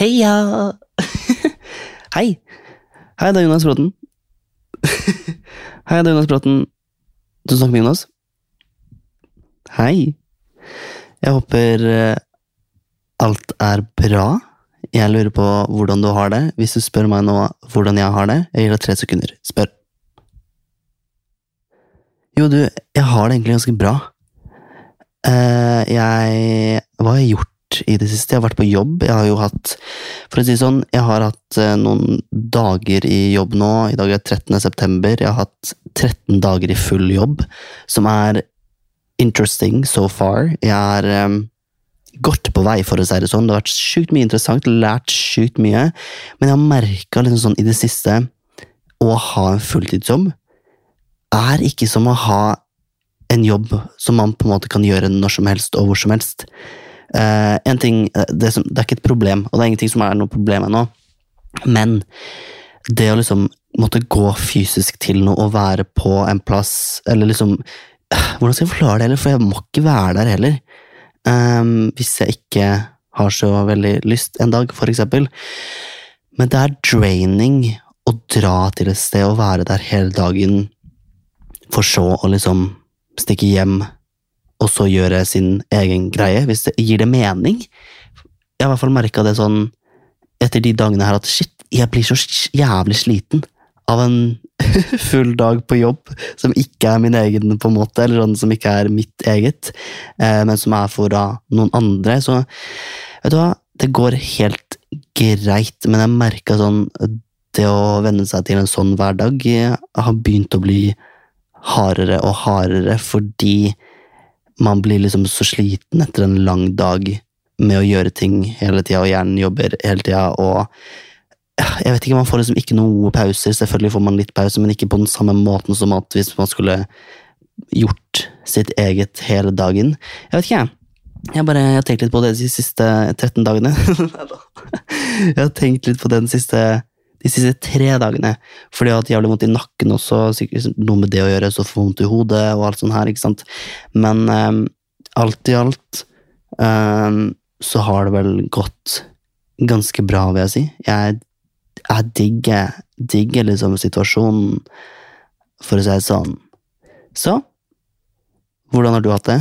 Heia! Hei. Hei, det er Jonas Bråten. Hei, det er Jonas Bråten. Du snakker med Jonas? Hei. Jeg håper eh, alt er bra. Jeg lurer på hvordan du har det. Hvis du spør meg nå hvordan jeg har det, jeg gir deg tre sekunder. Spør. Jo, du, jeg har det egentlig ganske bra. Eh, jeg Hva har jeg gjort i det siste? Jeg har vært på jobb. Jeg har jo hatt For å si det sånn, jeg har hatt eh, noen dager i jobb nå. I dag er 13. september. Jeg har hatt 13 dager i full jobb, som er interesting so far. Jeg er um, godt på vei, for å si det sånn. Det har vært sjukt mye interessant, lært sjukt mye. Men jeg har merka liksom sånn i det siste å ha en fulltidsjobb er ikke som å ha en jobb som man på en måte kan gjøre når som helst og hvor som helst. Eh, en ting, eh, det, som, det er ikke et problem, og det er ingenting som er noe problem ennå, men det å liksom måtte gå fysisk til noe og være på en plass, eller liksom Hvordan skal jeg forklare det, heller? For jeg må ikke være der heller. Um, hvis jeg ikke har så veldig lyst en dag, for eksempel. Men det er draining å dra til et sted og være der hele dagen, for så å liksom stikke hjem og så gjøre sin egen greie, hvis det gir det mening. Jeg har i hvert fall merka det sånn etter de dagene her at shit, jeg blir så jævlig sliten av en full dag på jobb som ikke er min egen, på en måte, eller sånn som ikke er mitt eget, eh, men som er for noen andre. Så vet du hva, det går helt greit, men jeg merka sånn det å venne seg til en sånn hverdag har begynt å bli hardere og hardere fordi man blir liksom så sliten etter en lang dag med å gjøre ting hele tida, og hjernen jobber hele tida, og jeg vet ikke, man får liksom ikke noe pauser. Selvfølgelig får man litt pause, men ikke på den samme måten som at hvis man skulle gjort sitt eget hele dagen. Jeg vet ikke, jeg. Jeg bare, har tenkt litt på det de siste 13 dagene. jeg har tenkt litt på den siste, de siste tre dagene. Fordi jeg har hatt jævlig vondt i nakken også, sikkert noe med det å gjøre, så får vondt i hodet og alt sånt her, ikke sant. Men um, alt i alt um, så har det vel gått ganske bra, vil jeg si. Jeg jeg digger, digger liksom situasjonen, for å si det sånn. Så, hvordan har du hatt det?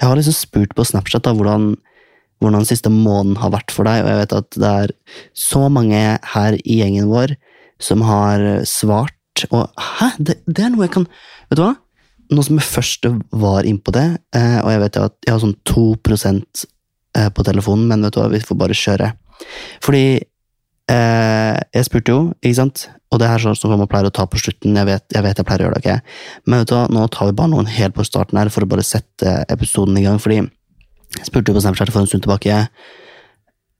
Jeg har liksom spurt på Snapchat da, hvordan, hvordan den siste måneden har vært for deg, og jeg vet at det er så mange her i gjengen vår som har svart, og hæ, det, det er noe jeg kan Vet du hva? Nå som jeg først var innpå det, eh, og jeg vet at jeg har sånn 2 eh, på telefonen, men vet du hva, vi får bare kjøre. Fordi Eh, jeg spurte jo, ikke sant, og det er sånn som man pleier å ta på slutten. Jeg vet jeg, vet jeg pleier å gjøre det, ok, Men vet du hva, nå tar vi bare noen helt på starten her for å bare sette episoden i gang. Fordi jeg spurte jo på Snapchat for en stund tilbake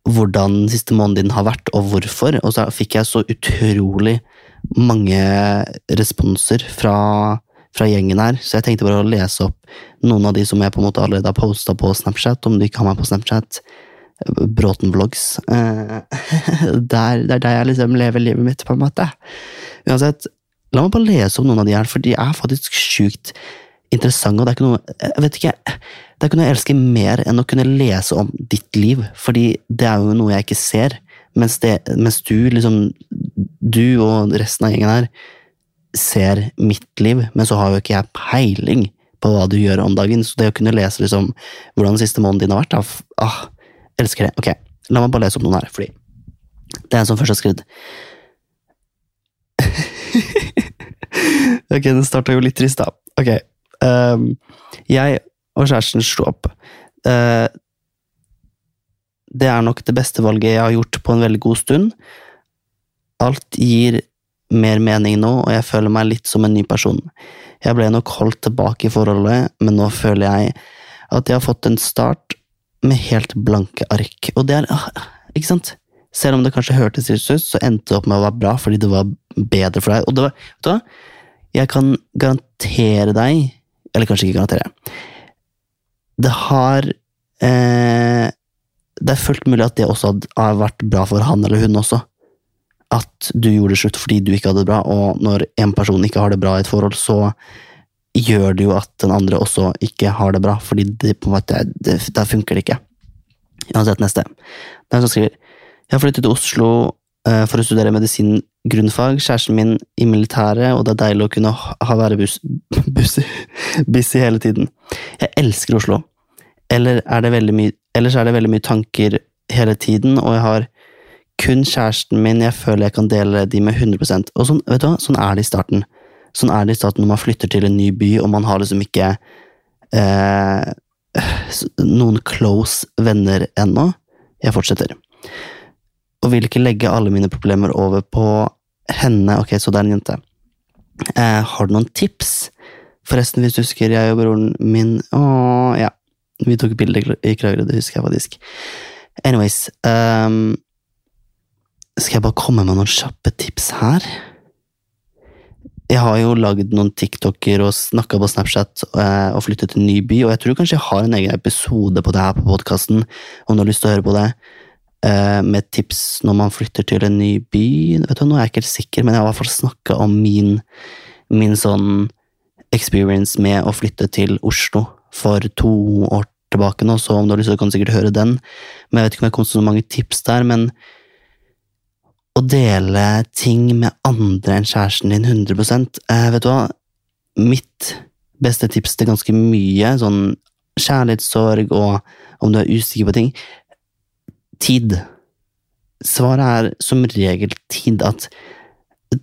hvordan siste måneden din har vært, og hvorfor. Og så fikk jeg så utrolig mange responser fra, fra gjengen her, så jeg tenkte bare å lese opp noen av de som jeg på en måte allerede har posta på Snapchat, om du ikke har meg på Snapchat. Bråten-vlogs. Eh, det er der jeg liksom lever livet mitt, på en måte. Uansett, la meg bare lese opp noen av de her, for de er faktisk sjukt interessante. og det er ikke noe, jeg vet ikke, det er ikke noe jeg elsker mer enn å kunne lese om ditt liv, fordi det er jo noe jeg ikke ser. Mens, det, mens du, liksom, du og resten av gjengen her ser mitt liv, men så har jo ikke jeg peiling på hva du gjør om dagen. Så det å kunne lese liksom, hvordan den siste måneden din har vært, da, ah, elsker det. Ok, la meg bare lese opp noen her, fordi det er en som først har skrevet Ok, den starta jo litt trist, da. Ok. Um, jeg og kjæresten slo opp. Uh, det er nok det beste valget jeg har gjort på en veldig god stund. Alt gir mer mening nå, og jeg føler meg litt som en ny person. Jeg ble nok holdt tilbake i forholdet, men nå føler jeg at jeg har fått en start med helt blanke ark. Og det er ah, Ikke sant? Selv om det kanskje hørtes litt ut, så endte det opp med å være bra fordi det var bedre for deg. Og det var, vet du hva? Jeg kan garantere deg, eller kanskje ikke garantere Det har eh, Det er fullt mulig at det også har vært bra for han eller hun også at du gjorde det slutt fordi du ikke hadde det bra, og når en person ikke har det bra i et forhold, så gjør det jo at den andre også ikke har det bra, fordi det, på en måte, det, funker det ikke. Uansett, neste. Det er en som skriver Jeg har flyttet til Oslo uh, for å studere medisin grunnfag, kjæresten min i militæret, og det er deilig å kunne ha, være bus, busy, busy hele tiden. Jeg elsker Oslo. Eller er det veldig mye, ellers er det veldig mye tanker hele tiden, og jeg har kun kjæresten min jeg føler jeg kan dele de med 100% Og sånn, vet du hva, sånn er det i starten. Sånn er det i starten når man flytter til en ny by, og man har liksom ikke eh, noen close venner ennå. Jeg fortsetter. Og vil ikke legge alle mine problemer over på henne. Ok, så det er en jente. Eh, har du noen tips? Forresten, hvis du husker jeg og broren min Å, ja. Vi tok bilde i Kragerø, det husker jeg faktisk. Anyways. Um, skal jeg bare komme med noen kjappe tips her? Jeg har jo lagd noen TikToker og snakka på Snapchat uh, og flyttet til en ny by, og jeg tror kanskje jeg har en egen episode på det her på podkasten, om du har lyst til å høre på det, eh, med tips når man flytter til en ny by. Vet du, Nå er jeg ikke helt sikker, men jeg har i hvert fall snakka om min, min sånn experience med å flytte til Oslo for to år tilbake nå, så om du har lyst, så kan du sikkert høre den. Men jeg vet ikke om jeg kom til så mange tips der, men å dele ting med andre enn kjæresten din 100% eh, Vet du hva? Mitt beste tips til ganske mye, sånn kjærlighetssorg og om du er usikker på ting Tid. Svaret er som regel tid. At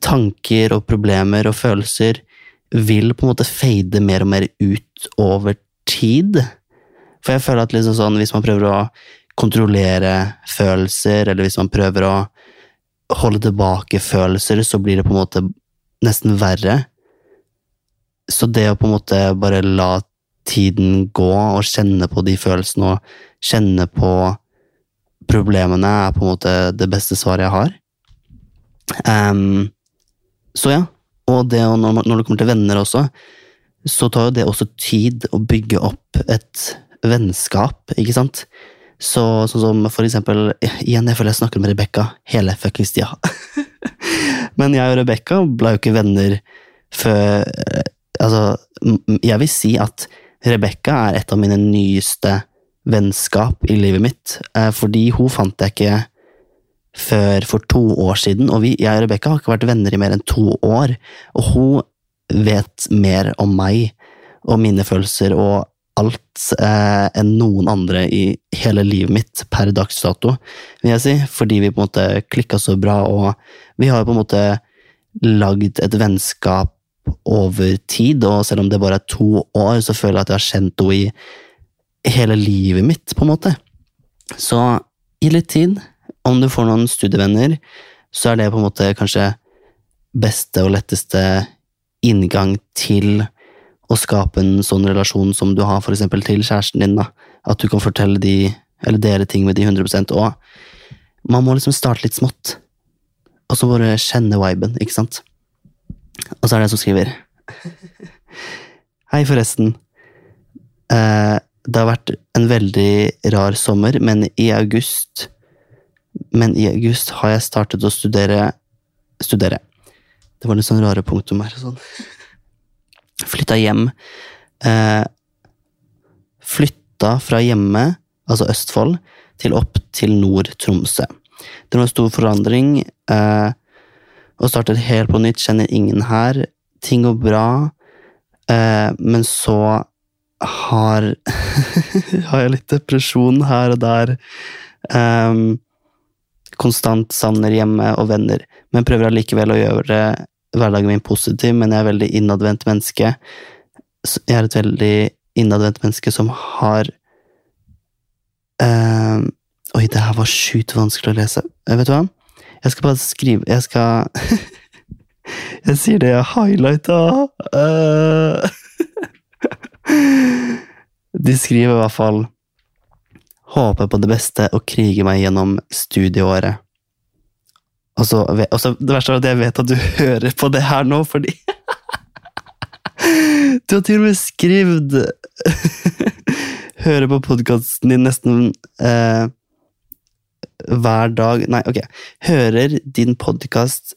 tanker og problemer og følelser vil på en måte fade mer og mer ut over tid. For jeg føler at liksom sånn, hvis man prøver å kontrollere følelser, eller hvis man prøver å holde tilbake følelser, så blir det på en måte nesten verre. Så det å på en måte bare la tiden gå og kjenne på de følelsene og kjenne på problemene, er på en måte det beste svaret jeg har. Um, så ja. Og det, når, det kommer til venner også, så tar jo det også tid å bygge opp et vennskap, ikke sant? Så, sånn som for eksempel Igjen, jeg føler jeg snakker med Rebekka hele fuckings tida. Men jeg og Rebekka ble jo ikke venner før Altså, jeg vil si at Rebekka er et av mine nyeste vennskap i livet mitt. Eh, fordi hun fant jeg ikke før for to år siden, og vi, jeg og Rebekka har ikke vært venner i mer enn to år. Og hun vet mer om meg og mine følelser og alt eh, enn noen andre i hele livet mitt per dags dato, vil jeg si, fordi vi på en måte klikka så bra, og vi har på en måte lagd et vennskap over tid, og selv om det bare er to år, så føler jeg at jeg har kjent henne i hele livet mitt, på en måte. Så gi litt tid. Om du får noen studievenner, så er det på en måte kanskje beste og letteste inngang til å skape en sånn relasjon som du har for eksempel til kjæresten din. da. At du kan fortelle de, eller dele ting med de 100 Og man må liksom starte litt smått, og så bare kjenne viben, ikke sant? Og så er det en som skriver Hei, forresten. Eh, det har vært en veldig rar sommer, men i august Men i august har jeg startet å studere Studere. Det var litt sånn rare punktum her. sånn. Flytta hjem. Eh, flytta fra hjemme, altså Østfold, til opp til Nord-Tromsø. Det var en stor forandring. Eh, og startet helt på nytt, kjenner ingen her. Ting går bra, eh, men så har Har jeg litt depresjon her og der. Um, konstant savner hjemme og venner, men prøver allikevel å gjøre hverdagen min positiv, men jeg er veldig innadvendt menneske. Jeg er et veldig innadvendt menneske som har uh, Oi, det her var sjukt vanskelig å lese. Eh, Vet du hva? Jeg skal bare skrive Jeg skal Jeg sier det jeg highlighta. Uh... De skriver i hvert fall Håper på det beste og kriger meg gjennom studieåret. Og så, Det verste er at jeg vet at du hører på det her nå, fordi Du har til og med skrevet Hører på podkasten din nesten eh, hver dag Nei, ok. Hører din podkast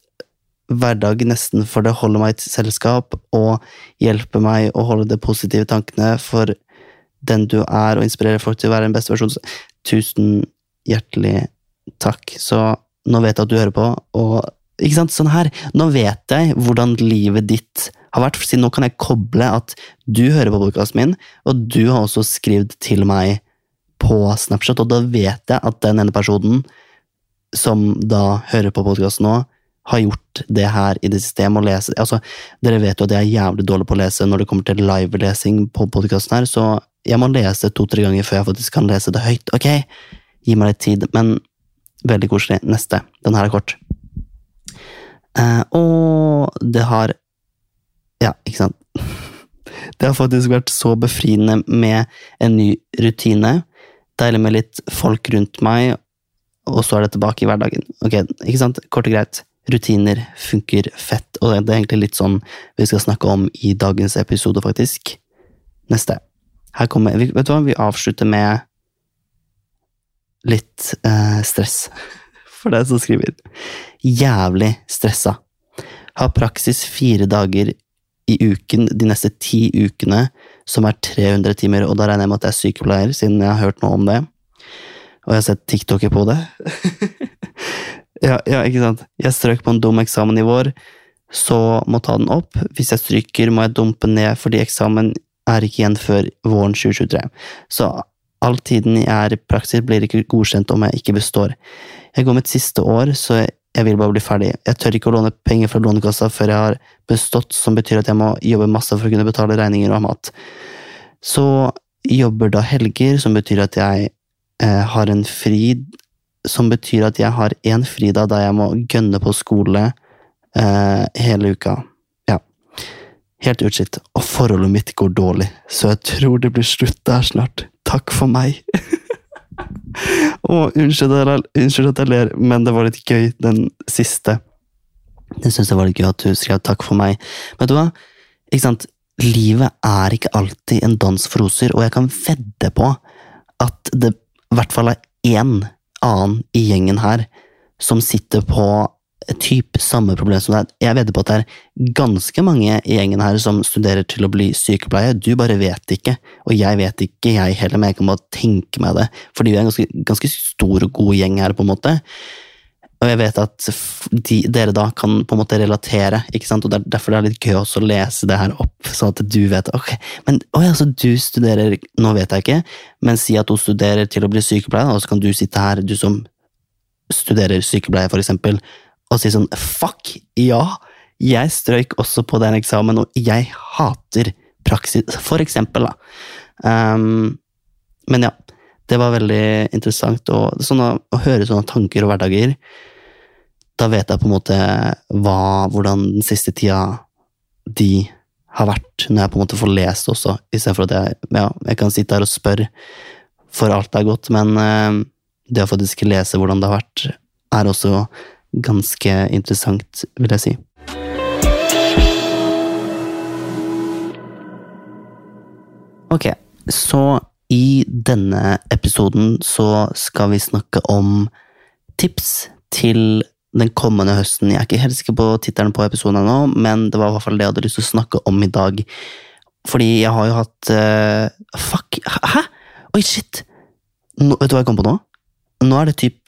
hver dag nesten for det holder meg i selskap og hjelper meg å holde de positive tankene for den du er, og inspirerer folk til å være den beste versjonen. Tusen hjertelig takk. Så nå vet jeg at du hører på, og ikke sant, sånn her. Nå vet jeg hvordan livet ditt har vært, for nå kan jeg koble at du hører på podkasten min, og du har også skrevet til meg på Snapchat, og da vet jeg at den ene personen som da hører på podkasten nå, har gjort det her i det siste. Jeg må lese altså, Dere vet jo at jeg er jævlig dårlig på å lese når det kommer til livelesing på podkasten her, så jeg må lese to-tre ganger før jeg faktisk kan lese det høyt. Ok, gi meg litt tid, men veldig koselig. Neste. Den her er kort. Eh, og det har Ja, ikke sant. Det har faktisk vært så befriende med en ny rutine. Deilig med litt folk rundt meg, og så er det tilbake i hverdagen. Ok, ikke sant? Kort og greit. Rutiner funker fett, og det er egentlig litt sånn vi skal snakke om i dagens episode, faktisk. Neste. Her kommer Vet du hva, vi avslutter med litt eh, stress. For deg som skriver. Jævlig stressa. Har praksis fire dager i uken de neste ti ukene, som er 300 timer, og da regner jeg med at jeg er sykepleier, siden jeg har hørt noe om det. Og jeg har sett TikToker på det. ja, ja, ikke sant. Jeg strøk på en dum eksamen i vår, så må ta den opp. Hvis jeg stryker, må jeg dumpe ned fordi eksamen er ikke igjen før våren 2023. Så all tiden jeg er i praksis, blir ikke godkjent om jeg ikke består. Jeg går mitt siste år, så jeg vil bare bli ferdig. Jeg tør ikke å låne penger fra Lånekassa før jeg har bestått, som betyr at jeg må jobbe masse for å kunne betale regninger og mat. Så jobber da helger, som betyr at jeg eh, har en fri Som betyr at jeg har én fridag da jeg må gønne på skole eh, hele uka. Helt utslitt. Og forholdet mitt går dårlig, så jeg tror det blir slutt der snart. Takk for meg. Og unnskyld, at jeg ler, men det var litt gøy, den siste. Jeg syns det var litt gøy at du skrev 'takk for meg'. Vet du hva? Ikke sant? Livet er ikke alltid en dans for roser, og jeg kan vedde på at det i hvert fall er én annen i gjengen her som sitter på typ samme problem som deg. Jeg vedder på at det er ganske mange i gjengen her som studerer til å bli sykepleier. Du bare vet ikke, og jeg vet ikke, jeg heller, men jeg kan bare tenke meg det. Fordi vi er en ganske, ganske stor og god gjeng her, på en måte. Og jeg vet at de, dere da kan på en måte relatere, ikke sant? og det er derfor det er litt gøy også å lese det her opp, sånn at du vet ok, men å ja, så du studerer, nå vet jeg ikke, men si at hun studerer til å bli sykepleier, og så kan du sitte her, du som studerer sykepleier, for eksempel, og si sånn fuck, ja, jeg strøyk også på den eksamen, og jeg hater praksis, for eksempel, da. Um, men ja, det var veldig interessant, og sånn å, høre sånne tanker og hverdager da vet jeg på en måte hva, hvordan den siste tida de har vært, når jeg på en måte får lest også, istedenfor at jeg, ja, jeg kan sitte her og spørre for alt det er godt, men uh, det å faktisk lese hvordan det har vært, er også ganske interessant, vil jeg si. Ok, så i denne episoden så skal vi snakke om tips til den kommende høsten. Jeg er ikke helt sikker på tittelen på episoden ennå, men det var i hvert fall det jeg hadde lyst til å snakke om i dag. Fordi jeg har jo hatt uh, Fuck! Hæ?! Oi, shit! Nå, vet du hva jeg kom på nå? Nå er det typ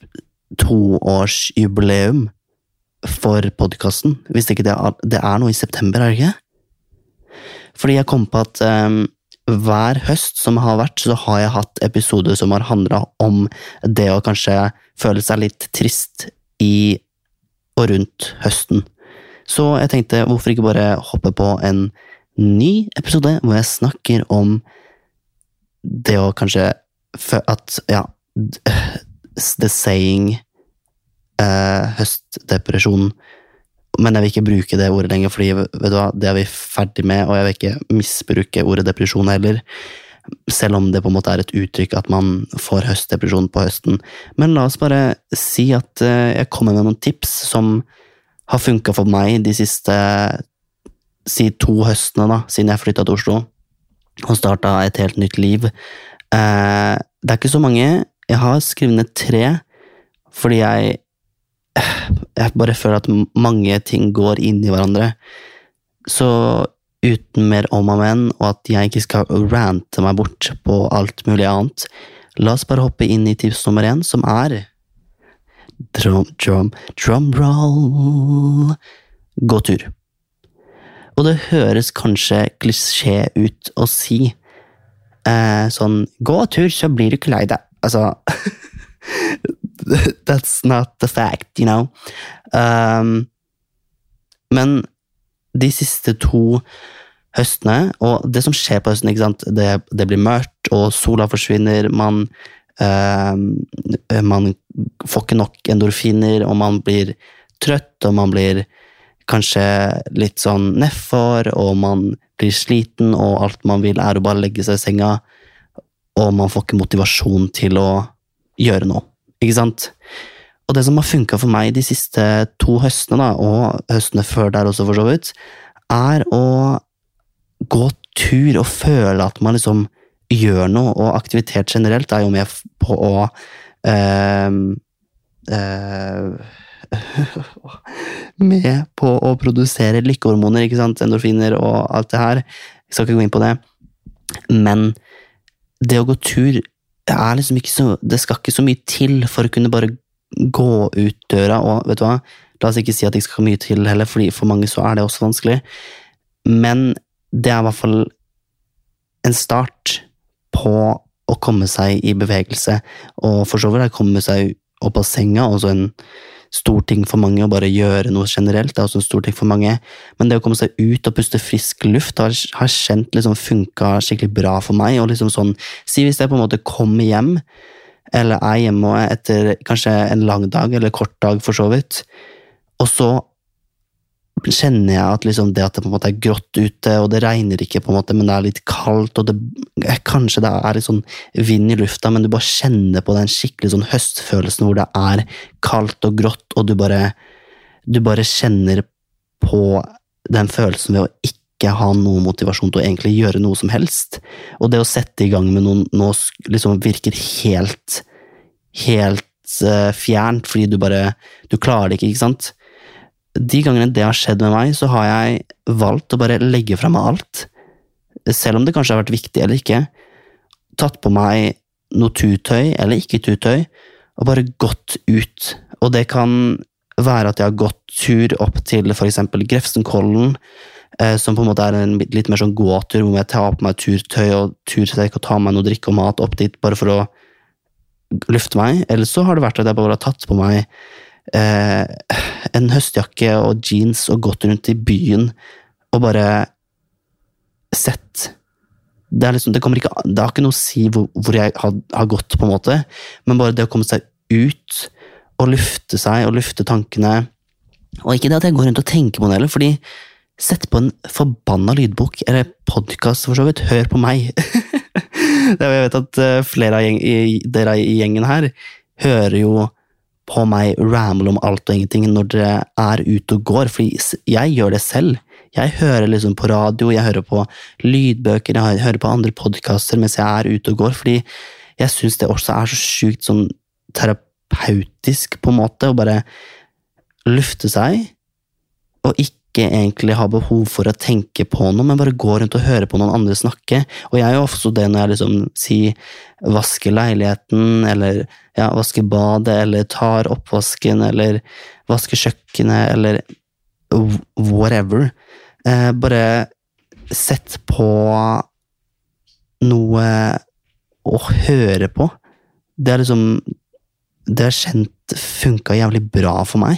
toårsjubileum for podkasten. Hvis ikke det er, det er noe i september, er det ikke? Fordi jeg kom på at um, hver høst som har vært, så har jeg hatt episoder som har handla om det å kanskje føle seg litt trist i og rundt høsten. Så jeg tenkte, hvorfor ikke bare hoppe på en ny episode hvor jeg snakker om det å kanskje At, ja the saying eh, høstdepresjon, men jeg vil ikke bruke det ordet lenger, fordi hva, det er vi ferdig med, og jeg vil ikke misbruke ordet depresjon heller. Selv om det på en måte er et uttrykk at man får høstdepresjon på høsten. Men la oss bare si at eh, jeg kommer med noen tips som har funka for meg de siste si to høstene, da, siden jeg flytta til Oslo og starta et helt nytt liv. Eh, det er ikke så mange. Jeg har skrevet ned tre, fordi jeg Jeg bare føler at mange ting går inn i hverandre. Så uten mer om og men, og at jeg ikke skal rante meg bort på alt mulig annet, la oss bare hoppe inn i tips nummer én, som er Drum, drum, drum roll Gå tur. Og det høres kanskje klisjé ut å si eh, sånn Gå tur, så blir du ikke lei deg. Altså That's not the fact, you know. Um, men de siste to høstene, og det som skjer på høsten, ikke? Det, det blir mørkt, og sola forsvinner, man uh, Man får ikke nok endorfiner, og man blir trøtt, og man blir kanskje litt sånn nedfor, og man blir sliten, og alt man vil, er å bare legge seg i senga, og man får ikke motivasjon til å gjøre noe. Ikke sant? Og det som har funka for meg de siste to høstene, da, og høstene før der også, for så vidt, er å gå tur og føle at man liksom gjør noe, og aktivitet generelt er jo med på å øh, øh, Med på å produsere lykkehormoner, ikke sant, endorfiner og alt det her. Jeg skal ikke gå inn på det. Men det å gå tur er liksom ikke så Det skal ikke så mye til for å kunne bare gå ut døra, og vet du hva, la oss ikke si at det ikke skal mye til heller, fordi for mange så er det også vanskelig, men det er i hvert fall en start på å komme seg i bevegelse, og for så vidt komme seg opp av senga også en stor ting for mange å bare gjøre noe generelt. Det er også en stor ting for mange. Men det å komme seg ut og puste frisk luft har, har kjent liksom funka skikkelig bra for meg. og liksom sånn, Si hvis jeg på en måte kommer hjem, eller er hjemme etter kanskje en lang dag, eller kort dag for så vidt, og så kjenner jeg at liksom det at det på en måte er grått ute, og det regner ikke, på en måte, men det er litt kaldt, og det, kanskje det er litt sånn vind i lufta, men du bare kjenner på den skikkelig sånn høstfølelsen hvor det er kaldt og grått, og du bare, du bare kjenner på den følelsen ved å ikke ha noen motivasjon til å egentlig gjøre noe som helst. Og det å sette i gang med noe nå liksom virker helt, helt uh, fjernt, fordi du bare Du klarer det ikke, ikke sant? De gangene det har skjedd med meg, så har jeg valgt å bare legge fra meg alt. Selv om det kanskje har vært viktig eller ikke. Tatt på meg noe tutøy eller ikke tutøy, og bare gått ut. Og det kan være at jeg har gått tur opp til eksempel Grefsenkollen, eh, som på en måte er en litt mer sånn gåtur, hvor jeg tar på meg turtøy og tursekk og tar meg noe drikke og mat opp dit bare for å lufte meg. Eller så har det vært at jeg bare har tatt på meg eh, en høstjakke og jeans og gått rundt i byen og bare sett Det, liksom, det, ikke, det har ikke noe å si hvor, hvor jeg har, har, gått, på en måte, men bare det å komme seg ut og lufte seg og lufte tankene Og ikke det at jeg går rundt og tenker på det heller, fordi Sett på en forbanna lydbok, eller podkast for så vidt. Hør på meg! jeg vet at eh, flere av gjeng, dere i gjengen her hører jo på meg ramble om alt og ingenting når dere er ute og går, for jeg gjør det selv. Jeg hører liksom på radio, jeg hører på lydbøker, jeg hører på andre podkaster mens jeg er ute og går, fordi jeg syns det også er så sjukt sånn terapeutisk, på en måte, å bare lufte seg, og ikke ikke egentlig har behov for å tenke på noe, men bare gå rundt og høre på noen andre snakke. Og jeg er jo også det når jeg liksom sier vaske leiligheten, eller ja, vaske badet, eller tar oppvasken, eller vaske kjøkkenet, eller whatever. Eh, bare sett på noe å høre på. Det er liksom Det har kjent funka jævlig bra for meg.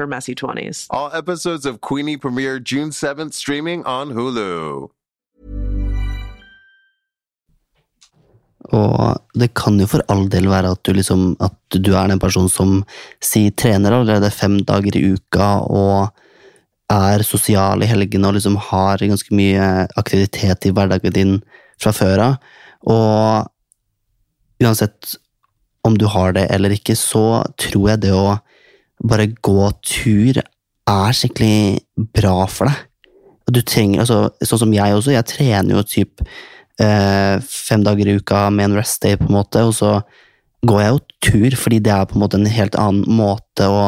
her messy 20s. All episodes of Queenie premiere June 7th, streaming on Hulu. Og det kan jo for all del være at du liksom At du er den personen som si trener allerede fem dager i uka og er sosial i helgene og liksom har ganske mye aktivitet i hverdagen din fra før av. Og uansett om du har det eller ikke, så tror jeg det å bare gå tur er skikkelig bra for deg. Og du trenger, altså, Sånn som jeg også, jeg trener jo typ eh, fem dager i uka med en rest day, på en måte, og så går jeg jo tur, fordi det er på en måte en helt annen måte å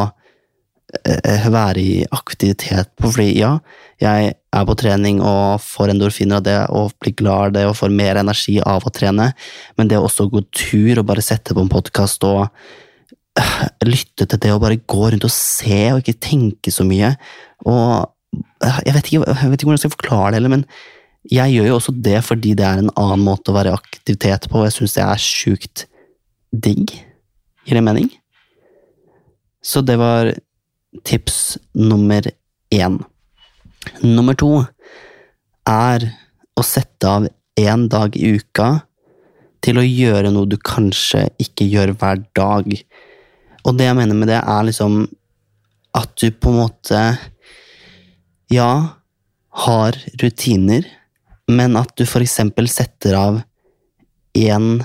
eh, være i aktivitet på. Fordi ja, jeg er på trening og får endorfiner av det og blir glad av det og får mer energi av å trene, men det å også gå tur og bare sette på en podkast og lytte til det og bare gå rundt og se og ikke tenke så mye og øh, jeg vet, ikke, jeg vet ikke hvordan jeg skal forklare det heller, men jeg gjør jo også det fordi det er en annen måte å være aktivitet på, og jeg syns det er sjukt digg. Gir det mening? Så det var tips nummer én. Nummer to er å sette av én dag i uka til å gjøre noe du kanskje ikke gjør hver dag. Og det jeg mener med det, er liksom at du på en måte Ja, har rutiner, men at du for eksempel setter av én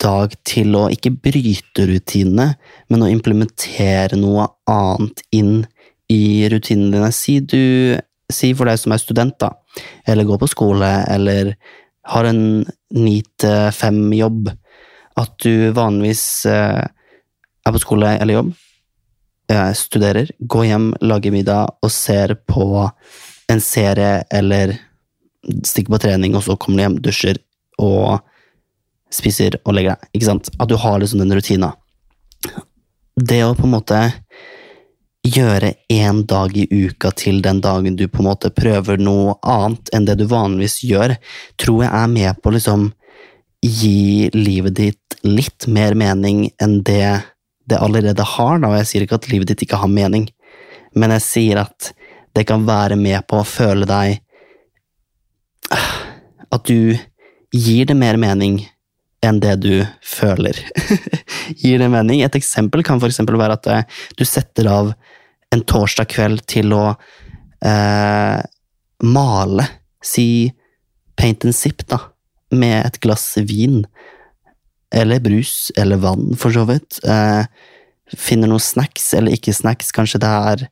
dag til å ikke bryte rutinene, men å implementere noe annet inn i rutinene dine. Si du Si for deg som er student, da, eller går på skole, eller har en ni til fem-jobb, at du vanligvis eh, er på skole eller jobb, jeg studerer, går hjem, lager middag og ser på en serie eller stikker på trening, og så kommer du hjem, dusjer og spiser og legger deg. Ikke sant? At du har liksom den rutina. Det å på en måte gjøre én dag i uka til den dagen du på en måte prøver noe annet enn det du vanligvis gjør, tror jeg er med på å liksom gi livet ditt litt mer mening enn det det allerede har. Da. Og jeg sier ikke at livet ditt ikke har mening, men jeg sier at det kan være med på å føle deg At du gir det mer mening enn det du føler. Gir det mening? Et eksempel kan eksempel være at eh, du setter av en torsdag kveld til å eh, male. Si paint and sip, da. Med et glass vin. Eller brus. Eller vann, for så vidt. Eh, finner noen snacks eller ikke snacks. Kanskje det er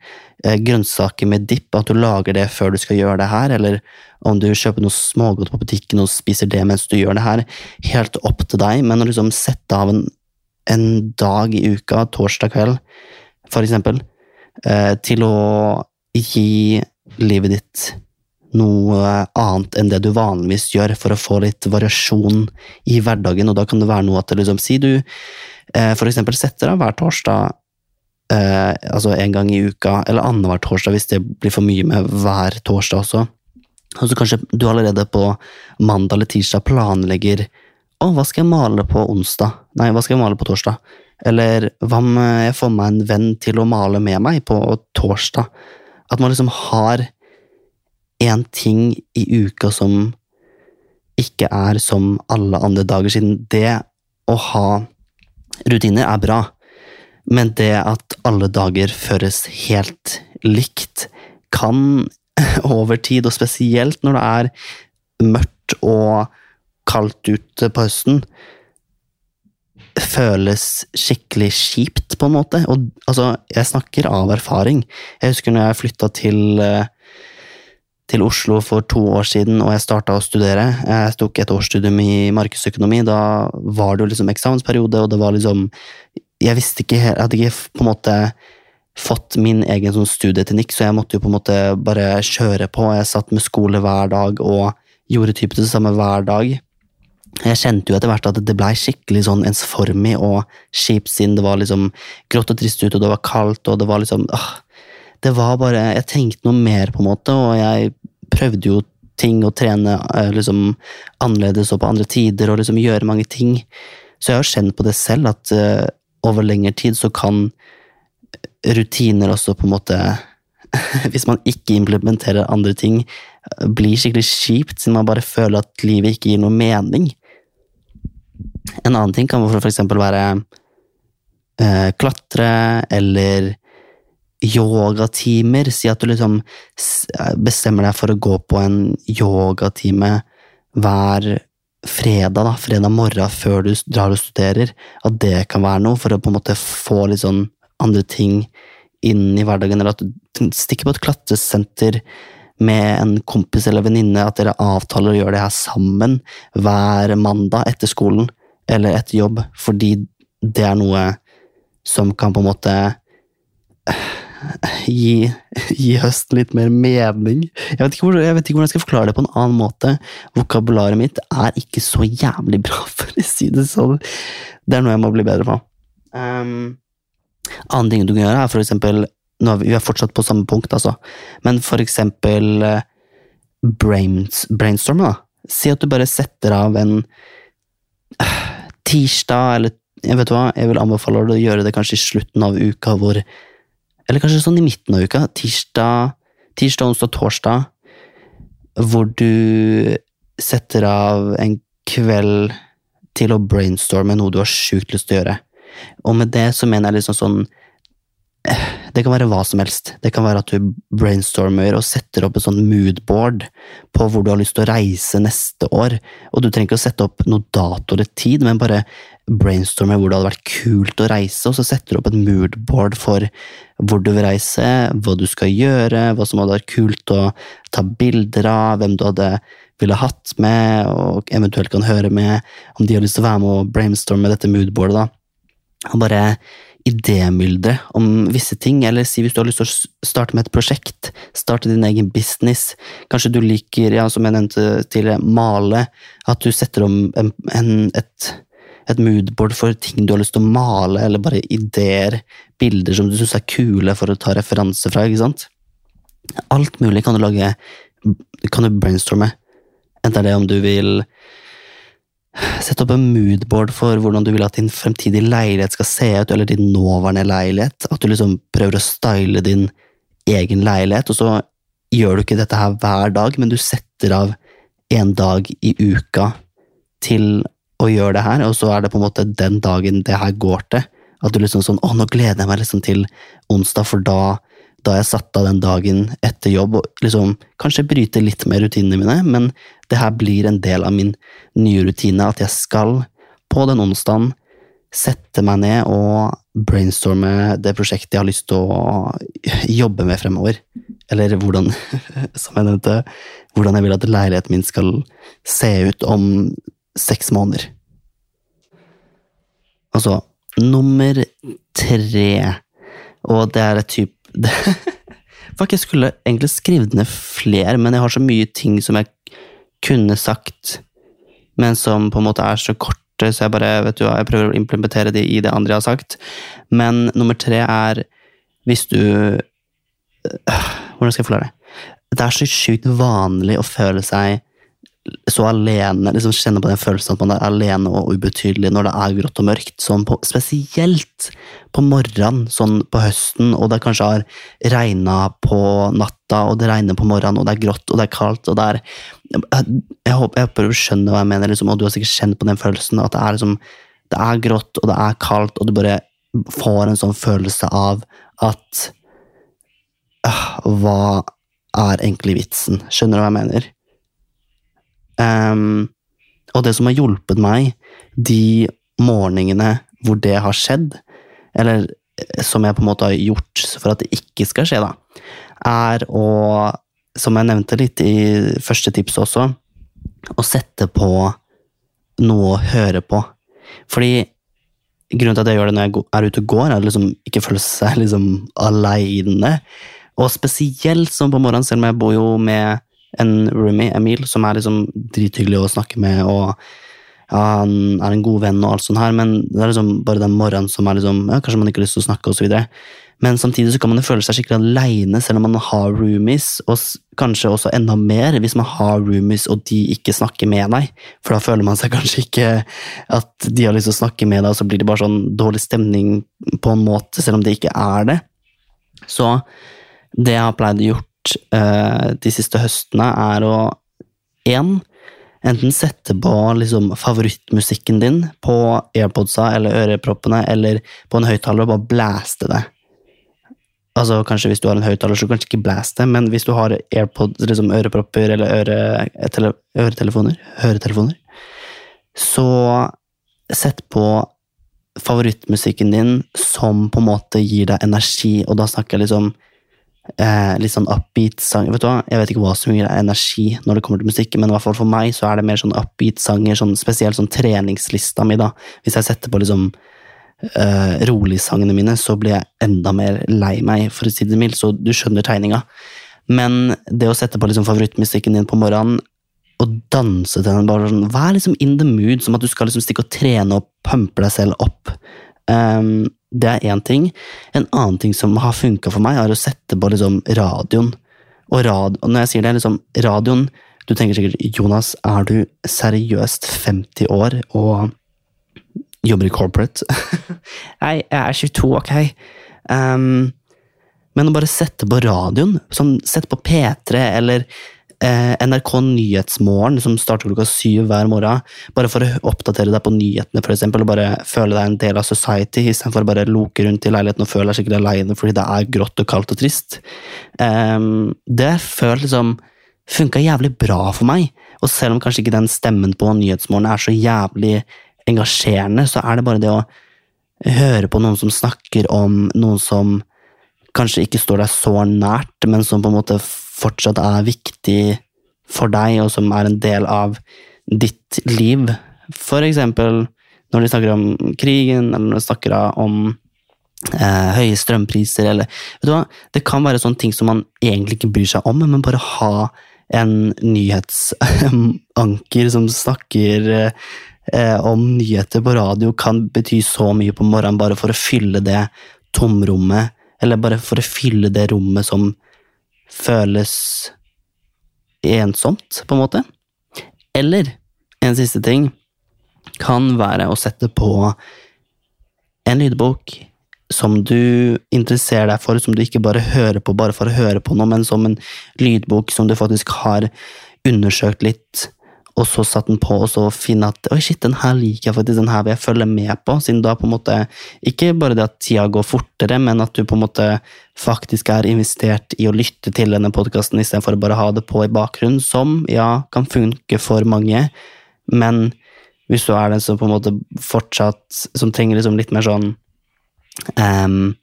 eh, grønnsaker med dipp, at du lager det før du skal gjøre det her, eller om du kjøper noe smågodt på butikken og spiser det mens du gjør det her. Helt opp til deg, men å liksom sette av en, en dag i uka, torsdag kveld for eksempel, eh, til å gi livet ditt noe annet enn det du vanligvis gjør, for å få litt variasjon i hverdagen, og da kan det være noe at liksom Si du eh, for eksempel setter av hver torsdag, eh, altså en gang i uka, eller annenhver torsdag hvis det blir for mye med hver torsdag også, og så kanskje du allerede på mandag eller tirsdag planlegger å, hva skal jeg male på onsdag? Nei, hva skal jeg male på torsdag? Eller hva om jeg får meg en venn til å male med meg på torsdag? At man liksom har én ting i uka som ikke er som alle andre dager, siden det å ha rutiner er bra, men det at alle dager føres helt likt, kan over tid, og spesielt når det er mørkt og kaldt ute på høsten, føles skikkelig kjipt, på en måte. Og altså, jeg snakker av erfaring. Jeg husker når jeg flytta til eh, til Oslo for to år siden, og jeg starta å studere. Jeg tok et årsstudium i markedsøkonomi. Da var det jo liksom eksamensperiode, og det var liksom Jeg visste ikke Jeg hadde ikke på en måte fått min egen sånn studieteknikk, så jeg måtte jo på en måte bare kjøre på. Jeg satt med skole hver dag og gjorde typisk det samme hver dag. Jeg kjente jo etter hvert at det blei skikkelig sånn ensformig og kjipt, siden det var liksom grått og trist ute, og det var kaldt, og det var liksom åh, Det var bare Jeg tenkte noe mer, på en måte, og jeg prøvde jo ting å trene eh, liksom annerledes og på andre tider, og liksom gjøre mange ting. Så jeg har kjent på det selv, at uh, over lengre tid så kan rutiner også på en måte Hvis man ikke implementerer andre ting, blir skikkelig kjipt, siden man bare føler at livet ikke gir noe mening. En annen ting kan for eksempel være uh, klatre eller yogatimer. Si at du liksom bestemmer deg for å gå på en yogatime hver fredag, da, fredag morgen før du drar og studerer. At det kan være noe for å på en måte få litt sånn andre ting inn i hverdagen. Eller at du stikker på et klatresenter med en kompis eller venninne, at dere avtaler å gjøre det her sammen hver mandag etter skolen eller etter jobb, fordi det er noe som kan på en måte gi, gi høsten litt mer mening. Jeg vet, hvor, jeg vet, ikke hvordan jeg skal forklare det på en annen måte. Vokabularet mitt er ikke så jævlig bra, for å si det sånn. Det er noe jeg må bli bedre på. Um, annen ting du kan gjøre, er for eksempel nå er vi, vi er fortsatt på samme punkt, altså, men for eksempel uh, brains, brainstorme, da. Si at du bare setter av en uh, tirsdag, eller jeg vet hva, jeg vil anbefale deg å gjøre det kanskje i slutten av uka, hvor eller kanskje sånn i midten av uka. Tirsdag, tirsdag onsdag, torsdag. Hvor du setter av en kveld til å brainstorme noe du har sjukt lyst til å gjøre. Og med det så mener jeg liksom sånn Det kan være hva som helst. Det kan være at du brainstormer og setter opp et sånn moodboard på hvor du har lyst til å reise neste år. Og du trenger ikke å sette opp noe dato eller tid, men bare brainstorme hvor det hadde vært kult å reise, og så setter du opp et moodboard for hvor du vil reise, hva du skal gjøre, hva som hadde vært kult å ta bilder av, hvem du hadde ville hatt med, og eventuelt kan høre med, om de har lyst til å være med og brainstorme dette moodboardet, da. Og bare idémyldre om visse ting, eller si hvis du har lyst til å starte med et prosjekt, starte din egen business, kanskje du liker, ja, som jeg nevnte tidligere, male, at du setter om en, en, et et moodboard for ting du har lyst til å male, eller bare ideer, bilder som du syns er kule for å ta referanse fra, ikke sant? Alt mulig kan du lage, kan du brainstorme. Enten det er om du vil sette opp en moodboard for hvordan du vil at din fremtidige leilighet skal se ut, eller din nåværende leilighet. At du liksom prøver å style din egen leilighet, og så gjør du ikke dette her hver dag, men du setter av en dag i uka til å gjøre det her, og så er det på en måte den dagen det her går til. At du liksom sånn Å, nå gleder jeg meg liksom til onsdag, for da da jeg satt av den dagen etter jobb og liksom kanskje bryte litt med rutinene mine, men det her blir en del av min nye rutine, at jeg skal på den onsdagen sette meg ned og brainstorme det prosjektet jeg har lyst til å jobbe med fremover. Eller hvordan, som jeg nevnte, hvordan jeg vil at leiligheten min skal se ut om seks måneder. Altså, nummer tre, og det er et type Fuck, jeg skulle egentlig skrevet ned flere, men jeg har så mye ting som jeg kunne sagt, men som på en måte er så korte, så jeg bare, vet du hva, jeg prøver å implementere det i det andre jeg har sagt. Men nummer tre er hvis du Hvordan skal jeg forklare det? Det er så sjukt vanlig å føle seg så alene, liksom kjenne på den følelsen at man er alene og ubetydelig når det er grått og mørkt. Sånn på, spesielt på morgenen, sånn på høsten, og det kanskje har regna på natta, og det regner på morgenen, og det er grått og det er kaldt. og det er Jeg, håper, håper du skjønner hva jeg mener, liksom, og du har sikkert kjent på den følelsen. At det er liksom det er grått og det er kaldt, og du bare får en sånn følelse av at øh, Hva er egentlig vitsen? Skjønner du hva jeg mener? Um, og det som har hjulpet meg de morgenene hvor det har skjedd, eller eh, som jeg på en måte har gjort for at det ikke skal skje, da, er å, som jeg nevnte litt i første tips også, å sette på noe å høre på. Fordi grunnen til at jeg gjør det når jeg er ute og går, er å liksom ikke føle seg liksom aleine. Og spesielt sånn på morgenen, selv om jeg bor jo med en roomie, Emil, som er liksom drithyggelig å snakke med, og ja, han er en god venn og alt sånt her, men det er liksom bare den morgenen som er liksom ja, Kanskje man ikke har lyst til å snakke, og så videre. Men samtidig så kan man jo føle seg skikkelig aleine selv om man har roomies, og kanskje også enda mer hvis man har roomies og de ikke snakker med deg. For da føler man seg kanskje ikke at de har lyst til å snakke med deg, og så blir det bare sånn dårlig stemning på en måte, selv om det ikke er det. Så det jeg har pleid å gjort eh, de siste høstene, er å én enten sette på liksom favorittmusikken din på airpodsa eller øreproppene eller på en høyttaler og bare blæste det. Altså Kanskje hvis du har en høyttaler, så kanskje ikke blast det, men hvis du har airpods, liksom ørepropper eller øre, tele, øretelefoner, høretelefoner, så sett på favorittmusikken din som på en måte gir deg energi, og da snakker jeg liksom eh, litt sånn upbeat sang. Vet du hva, Jeg vet ikke hva som gir energi når det kommer til musikk, men i hvert fall for meg så er det mer sånn upbeat sanger, sånn, spesielt sånn treningslista mi, da. Hvis jeg setter på liksom rolig sangene mine, så blir jeg enda mer lei meg, for å si det mildt, så du skjønner tegninga. Men det å sette på liksom favorittmusikken din på morgenen, og danse til den, bare sånn, vær liksom in the mood, som at du skal liksom stikke og trene og pumpe deg selv opp. Ehm, det er én ting. En annen ting som har funka for meg, er å sette på liksom radioen. Og, rad, når jeg sier det, liksom radioen Du tenker sikkert Jonas, er du seriøst 50 år og jobber i corporate? Nei, jeg er 22, ok. Um, men å bare sette på radioen, sånn, sette på P3 eller NRK Nyhetsmorgen, som starter klokka syv hver morgen, bare for å oppdatere deg på nyhetene, for eksempel, og bare føle deg en del av society, istedenfor å bare loke rundt i leiligheten og føle deg skikkelig aleine fordi det er grått og kaldt og trist. Ehm, det føles liksom funka jævlig bra for meg, og selv om kanskje ikke den stemmen på Nyhetsmorgen er så jævlig engasjerende, så er det bare det å høre på noen som snakker om noen som kanskje ikke står deg så nært, men som på en måte fortsatt er viktig for deg, og som er en del av ditt liv. For eksempel når de snakker om krigen, eller når de snakker om eh, høye strømpriser, eller Vet du hva, det kan være sånne ting som man egentlig ikke bryr seg om, men bare ha en nyhetsanker som snakker eh, om nyheter på radio, kan bety så mye på morgenen bare for å fylle det tomrommet, eller bare for å fylle det rommet som føles ensomt, på en måte. Eller en siste ting kan være å sette på en lydbok som du interesserer deg for, som du ikke bare hører på bare for å høre på noe, men som en lydbok som du faktisk har undersøkt litt, og så satt den på, og så finne at oi, shit, den her liker jeg faktisk, den her vil jeg følge med på, siden da på en måte Ikke bare det at tida går fortere, men at du på en måte faktisk er investert i å lytte til denne podkasten istedenfor å bare ha det på i bakgrunnen, som ja, kan funke for mange, men hvis du er den som på en måte fortsatt Som trenger liksom litt mer sånn um,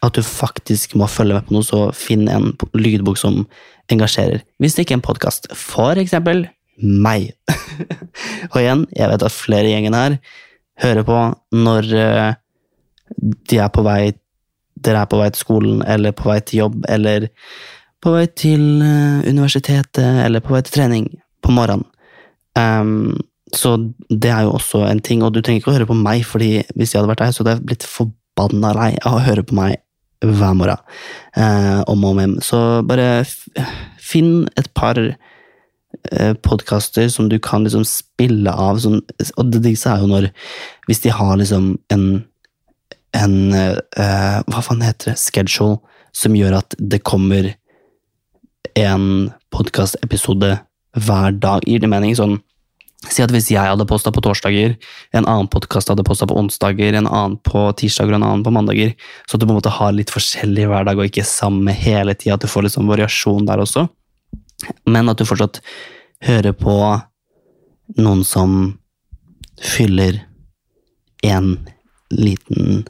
at du faktisk må følge med på noe, så finn en lydbok som engasjerer. Hvis det ikke er en podkast, for eksempel meg. og igjen, jeg vet at flere i gjengen her hører på når eh, de er på vei dere er på vei til skolen, eller på vei til jobb, eller på vei til eh, universitetet, eller på vei til trening på morgenen. Um, så det er jo også en ting, og du trenger ikke å høre på meg, fordi hvis jeg hadde vært deg, så hadde jeg blitt forbanna lei av å høre på meg hver morgen. Eh, om og om igjen. Så bare finn et par podkaster som du kan liksom spille av, sånn, og det diggeste er jo når Hvis de har liksom en en uh, Hva faen heter det? Schedule, som gjør at det kommer en podkastepisode hver dag. Gir det mening? Sånn Si at hvis jeg hadde posta på torsdager, en annen podkast hadde posta på onsdager, en annen på tirsdager og en annen på mandager, så at du på en måte har litt forskjellig hver dag og ikke samme hele tida, at du får litt sånn variasjon der også. Men at du fortsatt hører på noen som fyller en liten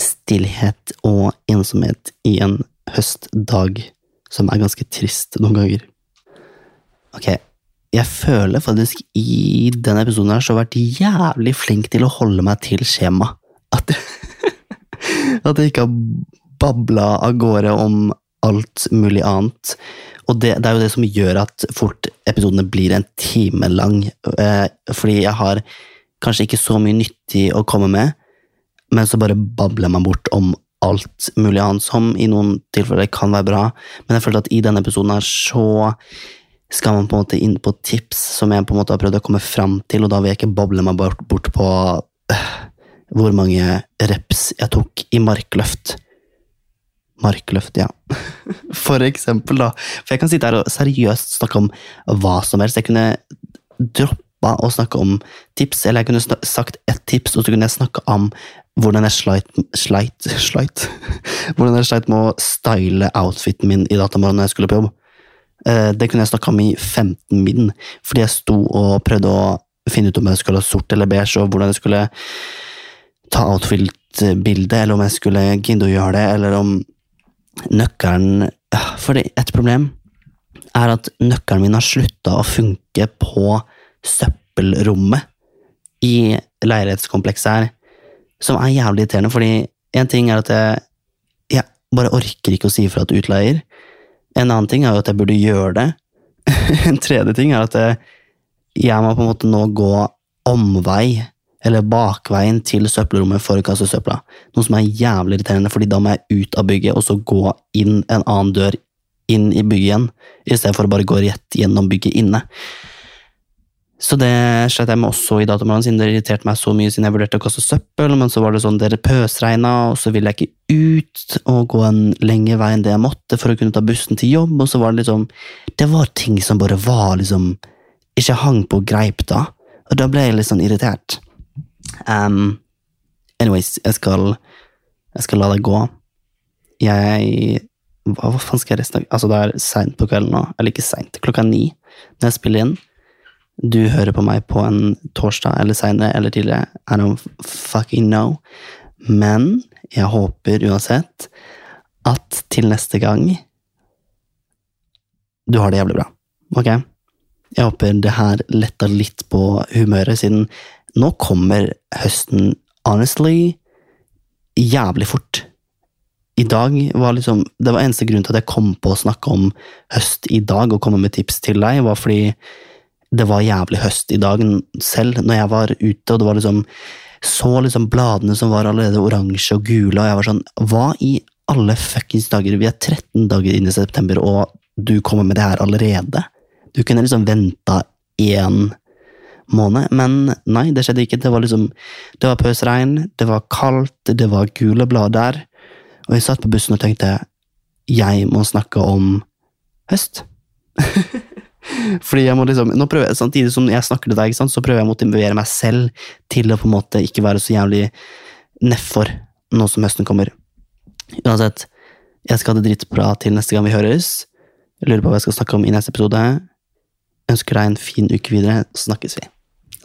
stillhet og ensomhet i en høstdag som er ganske trist noen ganger. Ok, jeg føler faktisk i denne episoden her så har jeg vært jævlig flink til å holde meg til skjema. At, at jeg ikke har babla av gårde om alt mulig annet. Og det, det, er jo det som gjør at fort episodene blir en time lang. Eh, fordi jeg har kanskje ikke så mye nyttig å komme med, men så bare babler man bort om alt mulig annet, som i noen tilfeller kan være bra. Men jeg føler at i denne episoden her så skal man på en måte inn på tips som jeg på en måte har prøvd å komme fram til, og da vil jeg ikke boble meg bort, bort på øh, hvor mange reps jeg tok i markløft. Markløft, ja. For eksempel, da. For jeg kan sitte her og seriøst snakke om hva som helst. Jeg kunne droppa å snakke om tips, eller jeg kunne sagt ett tips, og så kunne jeg snakke om hvordan jeg sleit, sleit, sleit Hvordan jeg sleit med å style outfiten min i datamorgen når jeg skulle på jobb. Eh, det kunne jeg snakka om i 15 min, fordi jeg sto og prøvde å finne ut om jeg skulle ha sort eller beige, og hvordan jeg skulle ta outfit-bildet, eller om jeg skulle gidde å gjøre det, eller om nøkkelen For et problem er at nøkkelen min har slutta å funke på søppelrommet i leilighetskomplekset her, som er jævlig irriterende, fordi en ting er at jeg, jeg bare orker ikke å si ifra til utleier. En annen ting er jo at jeg burde gjøre det. en tredje ting er at jeg, jeg må på en måte nå gå omvei, eller bakveien til søppelrommet for å kaste søpla. Noe som er jævlig irriterende, fordi da må jeg ut av bygget og så gå inn en annen dør inn i bygget igjen, i stedet for å bare gå rett gjennom bygget inne. Så det slet jeg med også i datamorgenen, siden det irriterte meg så mye siden jeg vurderte å kaste søppel, men så var det sånn dere pøsregna, og så ville jeg ikke ut og gå en lengre vei enn det jeg måtte for å kunne ta bussen til jobb, og så var det liksom Det var ting som bare var liksom Ikke hang på greip, da, og da ble jeg litt sånn irritert. Um, anyways, jeg skal Jeg skal la det gå. Jeg Hva, hva faen skal jeg resten av Altså, det er seint på kvelden nå, eller ikke seint, klokka ni når jeg spiller inn du hører på meg på en torsdag eller seinere eller tidligere, I don't fucking know. Men jeg håper uansett at til neste gang du har det jævlig bra. Ok? Jeg håper det her letta litt på humøret, siden nå kommer høsten honestly jævlig fort. I dag var liksom Det var eneste grunn til at jeg kom på å snakke om høst i dag og komme med tips til deg, var fordi det var jævlig høst i dag selv, når jeg var ute, og det var liksom Så liksom bladene som var allerede oransje og gule, og jeg var sånn Hva i alle fuckings dager? Vi er 13 dager inn i september, og du kommer med det her allerede? Du kunne liksom venta én måned, men nei, det skjedde ikke. Det var liksom Det var pøsregn, det var kaldt, det var gule blader, og jeg satt på bussen og tenkte jeg må snakke om høst. Fordi jeg må liksom, nå prøver jeg, Samtidig som jeg snakker til deg, sant, så prøver jeg å motivere meg selv til å på en måte ikke være så jævlig nedfor nå som høsten kommer. Uansett, jeg skal ha det dritbra til neste gang vi høres. Jeg lurer på hva jeg skal snakke om i neste episode. Ønsker deg en fin uke videre, snakkes vi.